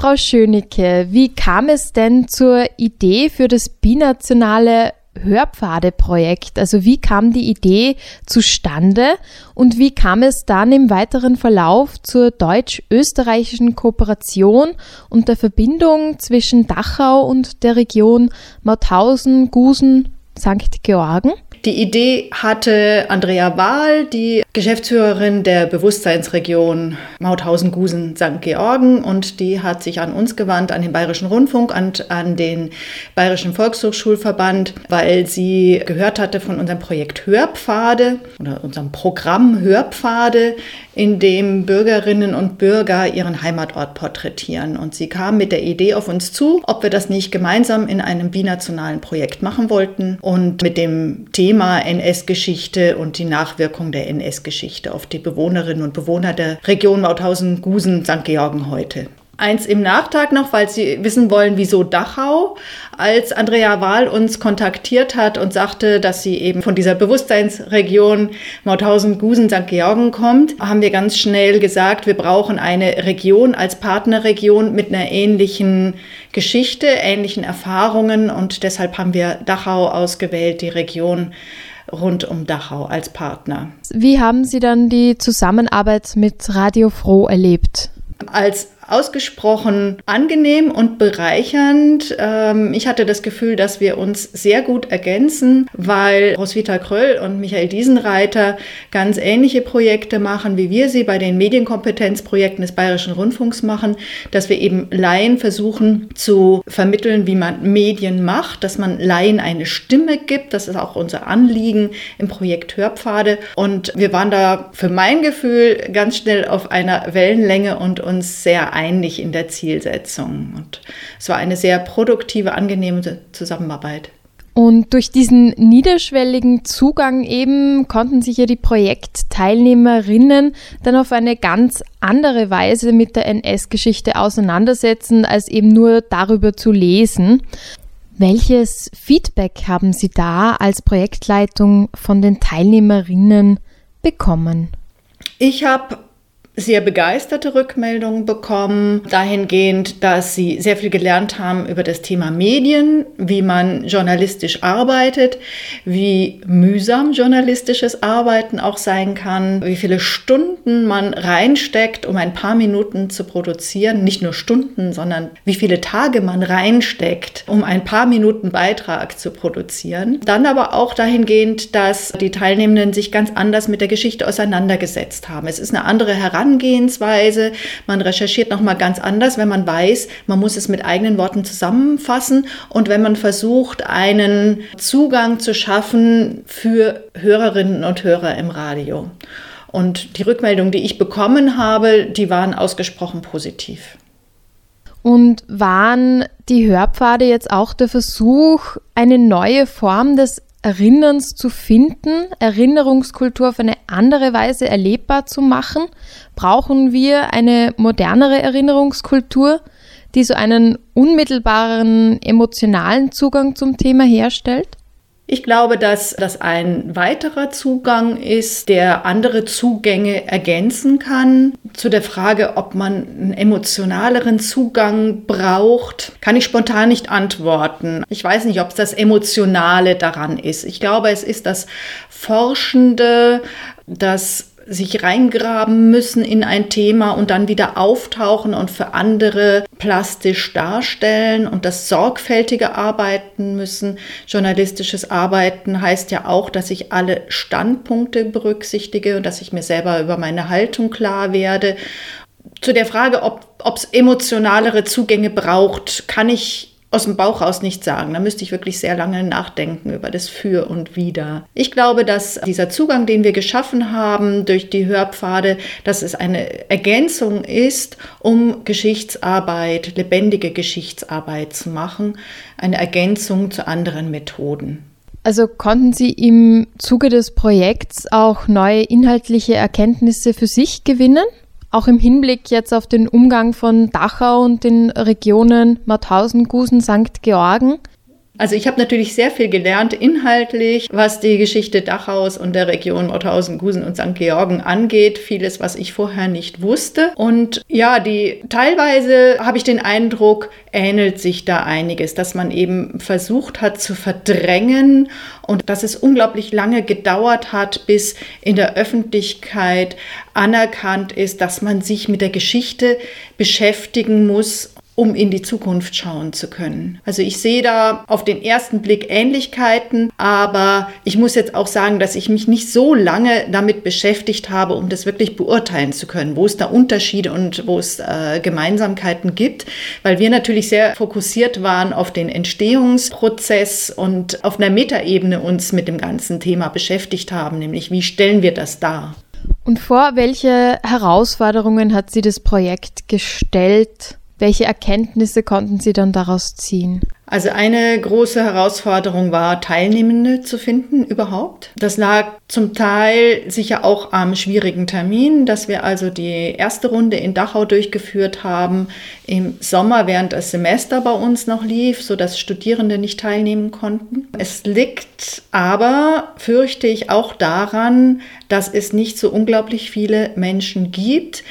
Frau Schönicke, wie kam es denn zur Idee für das binationale Hörpfade-Projekt? Also wie kam die Idee zustande und wie kam es dann im weiteren Verlauf zur deutsch-österreichischen Kooperation und der Verbindung zwischen Dachau und der Region Mauthausen, Gusen, St. Georgen? Die Idee hatte Andrea Wahl, die Geschäftsführerin der Bewusstseinsregion Mauthausen-Gusen-St. Georgen und die hat sich an uns gewandt, an den Bayerischen Rundfunk und an den Bayerischen Volkshochschulverband, weil sie gehört hatte von unserem Projekt Hörpfade oder unserem Programm Hörpfade, in dem Bürgerinnen und Bürger ihren Heimatort porträtieren. Und sie kam mit der Idee auf uns zu, ob wir das nicht gemeinsam in einem binationalen Projekt machen wollten und mit dem Thema NS-Geschichte und die Nachwirkung der NS-Geschichte auf die Bewohnerinnen und Bewohner der Region Mauthausen-Gusen-St. Georgen heute. Eins im Nachtrag noch, weil Sie wissen wollen, wieso Dachau. Als Andrea Wahl uns kontaktiert hat und sagte, dass sie eben von dieser Bewusstseinsregion Mauthausen-Gusen, St. Georgen kommt, haben wir ganz schnell gesagt, wir brauchen eine Region als Partnerregion mit einer ähnlichen Geschichte, ähnlichen Erfahrungen und deshalb haben wir Dachau ausgewählt, die Region rund um Dachau als Partner. Wie haben Sie dann die Zusammenarbeit mit Radio Froh erlebt? Als ausgesprochen angenehm und bereichernd. Ähm, ich hatte das Gefühl, dass wir uns sehr gut ergänzen, weil Roswitha Kröll und Michael Diesenreiter ganz ähnliche Projekte machen, wie wir sie bei den Medienkompetenzprojekten des Bayerischen Rundfunks machen, dass wir eben Laien versuchen zu vermitteln, wie man Medien macht, dass man Laien eine Stimme gibt. Das ist auch unser Anliegen im Projekt Hörpfade. Und wir waren da für mein Gefühl ganz schnell auf einer Wellenlänge und uns sehr einig in der Zielsetzung. Und es war eine sehr produktive, angenehme Zusammenarbeit. Und durch diesen niederschwelligen Zugang eben konnten sich ja die Projektteilnehmerinnen dann auf eine ganz andere Weise mit der NS-Geschichte auseinandersetzen, als eben nur darüber zu lesen. Welches Feedback haben Sie da als Projektleitung von den Teilnehmerinnen bekommen? Ich habe sehr begeisterte Rückmeldungen bekommen, dahingehend, dass sie sehr viel gelernt haben über das Thema Medien, wie man journalistisch arbeitet, wie mühsam journalistisches Arbeiten auch sein kann, wie viele Stunden man reinsteckt, um ein paar Minuten zu produzieren, nicht nur Stunden, sondern wie viele Tage man reinsteckt, um ein paar Minuten Beitrag zu produzieren. Dann aber auch dahingehend, dass die Teilnehmenden sich ganz anders mit der Geschichte auseinandergesetzt haben. Es ist eine andere Herangehensweise Herangehensweise. Man recherchiert nochmal ganz anders, wenn man weiß, man muss es mit eigenen Worten zusammenfassen und wenn man versucht, einen Zugang zu schaffen für Hörerinnen und Hörer im Radio. Und die Rückmeldungen, die ich bekommen habe, die waren ausgesprochen positiv. Und waren die Hörpfade jetzt auch der Versuch, eine neue Form des Erinnerns zu finden, Erinnerungskultur auf eine andere Weise erlebbar zu machen? Brauchen wir eine modernere Erinnerungskultur, die so einen unmittelbaren emotionalen Zugang zum Thema herstellt? Ich glaube, dass das ein weiterer Zugang ist, der andere Zugänge ergänzen kann. Zu der Frage, ob man einen emotionaleren Zugang braucht, kann ich spontan nicht antworten. Ich weiß nicht, ob es das Emotionale daran ist. Ich glaube, es ist das Forschende, das sich reingraben müssen in ein Thema und dann wieder auftauchen und für andere plastisch darstellen und das sorgfältige Arbeiten müssen. Journalistisches Arbeiten heißt ja auch, dass ich alle Standpunkte berücksichtige und dass ich mir selber über meine Haltung klar werde. Zu der Frage, ob es emotionalere Zugänge braucht, kann ich aus dem Bauch raus nicht sagen. Da müsste ich wirklich sehr lange nachdenken über das Für und Wider. Ich glaube, dass dieser Zugang, den wir geschaffen haben durch die Hörpfade, dass es eine Ergänzung ist, um Geschichtsarbeit, lebendige Geschichtsarbeit zu machen, eine Ergänzung zu anderen Methoden. Also konnten Sie im Zuge des Projekts auch neue inhaltliche Erkenntnisse für sich gewinnen? Auch im Hinblick jetzt auf den Umgang von Dachau und den Regionen Mauthausen, Gusen, St. Georgen? Also ich habe natürlich sehr viel gelernt inhaltlich, was die Geschichte Dachaus und der Region Mauthausen, Gusen und St. Georgen angeht. Vieles, was ich vorher nicht wusste. Und ja, die teilweise habe ich den Eindruck, ähnelt sich da einiges, dass man eben versucht hat zu verdrängen und dass es unglaublich lange gedauert hat, bis in der Öffentlichkeit anerkannt ist, dass man sich mit der Geschichte beschäftigen muss um in die Zukunft schauen zu können. Also ich sehe da auf den ersten Blick Ähnlichkeiten, aber ich muss jetzt auch sagen, dass ich mich nicht so lange damit beschäftigt habe, um das wirklich beurteilen zu können, wo es da Unterschiede und wo es äh, Gemeinsamkeiten gibt, weil wir natürlich sehr fokussiert waren auf den Entstehungsprozess und auf einer Metaebene uns mit dem ganzen Thema beschäftigt haben, nämlich wie stellen wir das dar. Und vor welche Herausforderungen hat sie das Projekt gestellt? Welche Erkenntnisse konnten Sie dann daraus ziehen? Also eine große Herausforderung war, Teilnehmende zu finden überhaupt. Das lag zum Teil sicher auch am schwierigen Termin, dass wir also die erste Runde in Dachau durchgeführt haben im Sommer, während das Semester bei uns noch lief, sodass Studierende nicht teilnehmen konnten. Es liegt aber, fürchte ich, auch daran, dass es nicht so unglaublich viele Menschen gibt,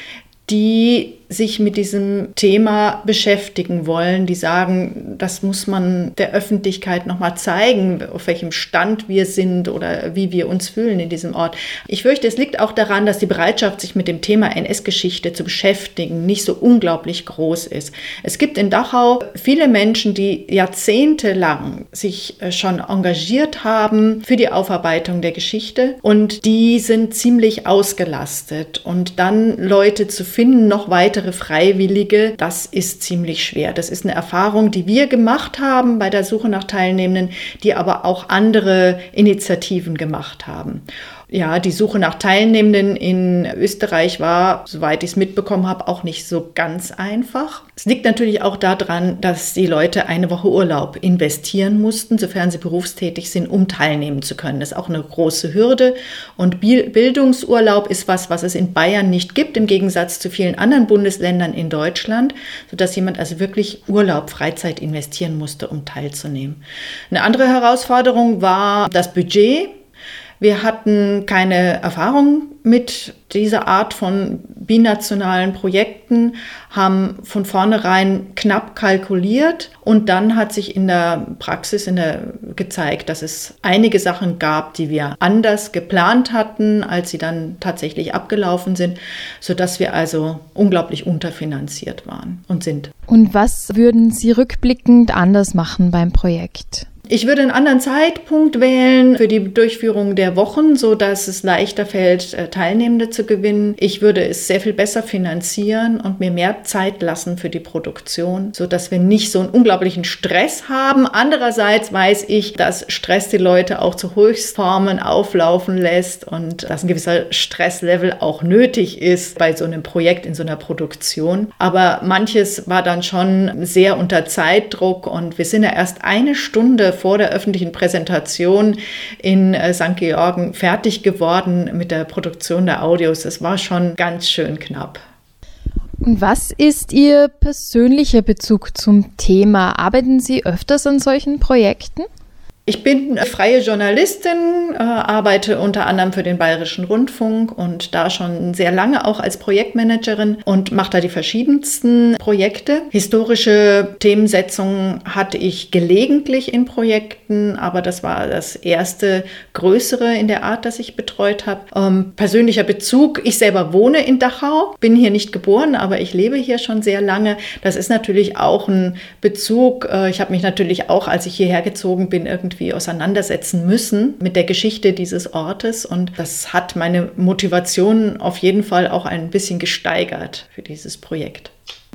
die sich mit diesem Thema beschäftigen wollen, die sagen, das muss man der Öffentlichkeit nochmal zeigen, auf welchem Stand wir sind oder wie wir uns fühlen in diesem Ort. Ich fürchte, es liegt auch daran, dass die Bereitschaft, sich mit dem Thema NS-Geschichte zu beschäftigen, nicht so unglaublich groß ist. Es gibt in Dachau viele Menschen, die jahrzehntelang sich äh, schon engagiert haben für die Aufarbeitung der Geschichte und die sind ziemlich ausgelastet. Und dann Leute zu finden, noch weiter weitere Freiwillige, das ist ziemlich schwer. Das ist eine Erfahrung, die wir gemacht haben bei der Suche nach Teilnehmenden, die aber auch andere Initiativen gemacht haben. Ja, die Suche nach Teilnehmenden in Österreich war, soweit ich es mitbekommen habe, auch nicht so ganz einfach. Es liegt natürlich auch daran, dass die Leute eine Woche Urlaub investieren mussten, sofern sie berufstätig sind, um teilnehmen zu können. Das ist auch eine große Hürde. Und Bildungsurlaub ist was, was es in Bayern nicht gibt, im Gegensatz zu vielen anderen Bundesländern in Deutschland, sodass jemand also wirklich Urlaub, Freizeit investieren musste, um teilzunehmen. Eine andere Herausforderung war das Budget. Wir hatten keine Erfahrung mit dieser Art von binationalen Projekten, haben von vornherein knapp kalkuliert und dann hat sich in der Praxis in der, gezeigt, dass es einige Sachen gab, die wir anders geplant hatten, als sie dann tatsächlich abgelaufen sind, sodass wir also unglaublich unterfinanziert waren und sind. Und was würden Sie rückblickend anders machen beim Projekt? Ich würde einen anderen Zeitpunkt wählen für die Durchführung der Wochen, so dass es leichter fällt, äh, Teilnehmende zu gewinnen. Ich würde es sehr viel besser finanzieren und mir mehr Zeit lassen für die Produktion, so dass wir nicht so einen unglaublichen Stress haben. Andererseits weiß ich, dass Stress die Leute auch zu Höchstformen auflaufen lässt und dass ein gewisser Stresslevel auch nötig ist bei so einem Projekt in so einer Produktion. Aber manches war dann schon sehr unter Zeitdruck und wir sind ja erst eine Stunde vor der öffentlichen Präsentation in äh, St. Georgen fertig geworden mit der Produktion der Audios. Es war schon ganz schön knapp. Und was ist Ihr persönlicher Bezug zum Thema? Arbeiten Sie öfters an solchen Projekten? Ich bin freie Journalistin, äh, arbeite unter anderem für den Bayerischen Rundfunk und da schon sehr lange auch als Projektmanagerin und mache da die verschiedensten Projekte. Historische Themensetzungen hatte ich gelegentlich in Projekten, aber das war das erste größere in der Art, das ich betreut habe. Ähm, persönlicher Bezug, ich selber wohne in Dachau, bin hier nicht geboren, aber ich lebe hier schon sehr lange. Das ist natürlich auch ein Bezug. Äh, ich habe mich natürlich auch, als ich hierher gezogen bin, irgendwie irgendwie auseinandersetzen müssen mit der Geschichte dieses Ortes. Und das hat meine Motivation auf jeden Fall auch ein bisschen gesteigert für dieses Projekt.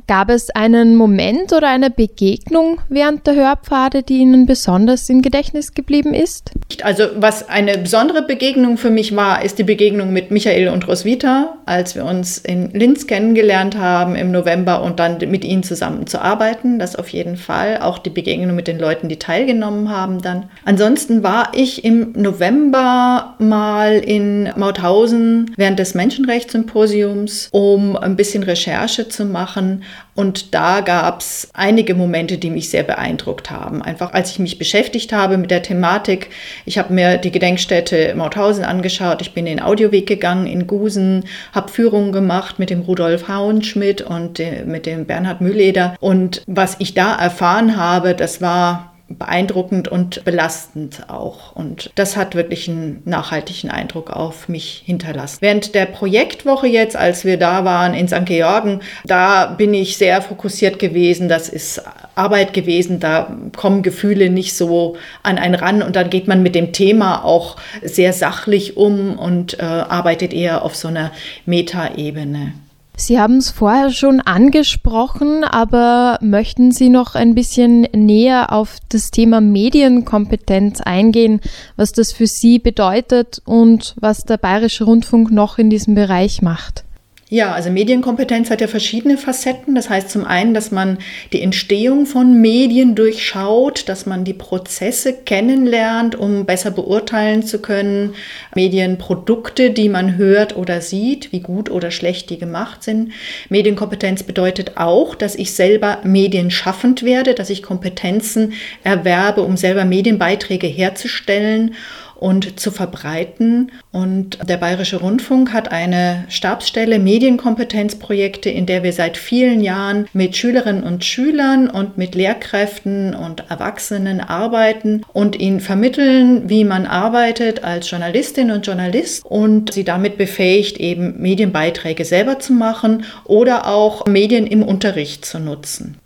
Gab es einen Moment oder eine Begegnung während der Hörpfade, die Ihnen besonders im Gedächtnis geblieben ist? Also was eine besondere Begegnung für mich war, ist die Begegnung mit Michael und Roswitha, als wir uns in Linz kennengelernt haben im November und dann mit ihnen zusammen zu arbeiten. Das auf jeden Fall. Auch die Begegnung mit den Leuten, die teilgenommen haben dann. Ansonsten war ich im November mal in Mauthausen während des Menschenrechtssymposiums, um ein bisschen Recherche zu machen Und da gab es einige Momente, die mich sehr beeindruckt haben. Einfach als ich mich beschäftigt habe mit der Thematik. Ich habe mir die Gedenkstätte Mauthausen angeschaut. Ich bin in den Audioweg gegangen in Gusen, habe Führungen gemacht mit dem Rudolf Hauenschmidt und äh, mit dem Bernhard Mühleder. Und was ich da erfahren habe, das war beeindruckend und belastend auch. Und das hat wirklich einen nachhaltigen Eindruck auf mich hinterlassen. Während der Projektwoche jetzt, als wir da waren in St. Georgen, da bin ich sehr fokussiert gewesen. Das ist Arbeit gewesen. Da kommen Gefühle nicht so an einen ran und dann geht man mit dem Thema auch sehr sachlich um und äh, arbeitet eher auf so einer Metaebene. Sie haben es vorher schon angesprochen, aber möchten Sie noch ein bisschen näher auf das Thema Medienkompetenz eingehen, was das für Sie bedeutet und was der Bayerische Rundfunk noch in diesem Bereich macht? Ja, also Medienkompetenz hat ja verschiedene Facetten. Das heißt zum einen, dass man die Entstehung von Medien durchschaut, dass man die Prozesse kennenlernt, um besser beurteilen zu können, Medienprodukte, die man hört oder sieht, wie gut oder schlecht die gemacht sind. Medienkompetenz bedeutet auch, dass ich selber medienschaffend werde, dass ich Kompetenzen erwerbe, um selber Medienbeiträge herzustellen und zu verbreiten. Und der Bayerische Rundfunk hat eine Stabsstelle Medienkompetenzprojekte, in der wir seit vielen Jahren mit Schülerinnen und Schülern und mit Lehrkräften und Erwachsenen arbeiten und ihnen vermitteln, wie man arbeitet als Journalistin und Journalist und sie damit befähigt, eben Medienbeiträge selber zu machen oder auch Medien im Unterricht zu nutzen.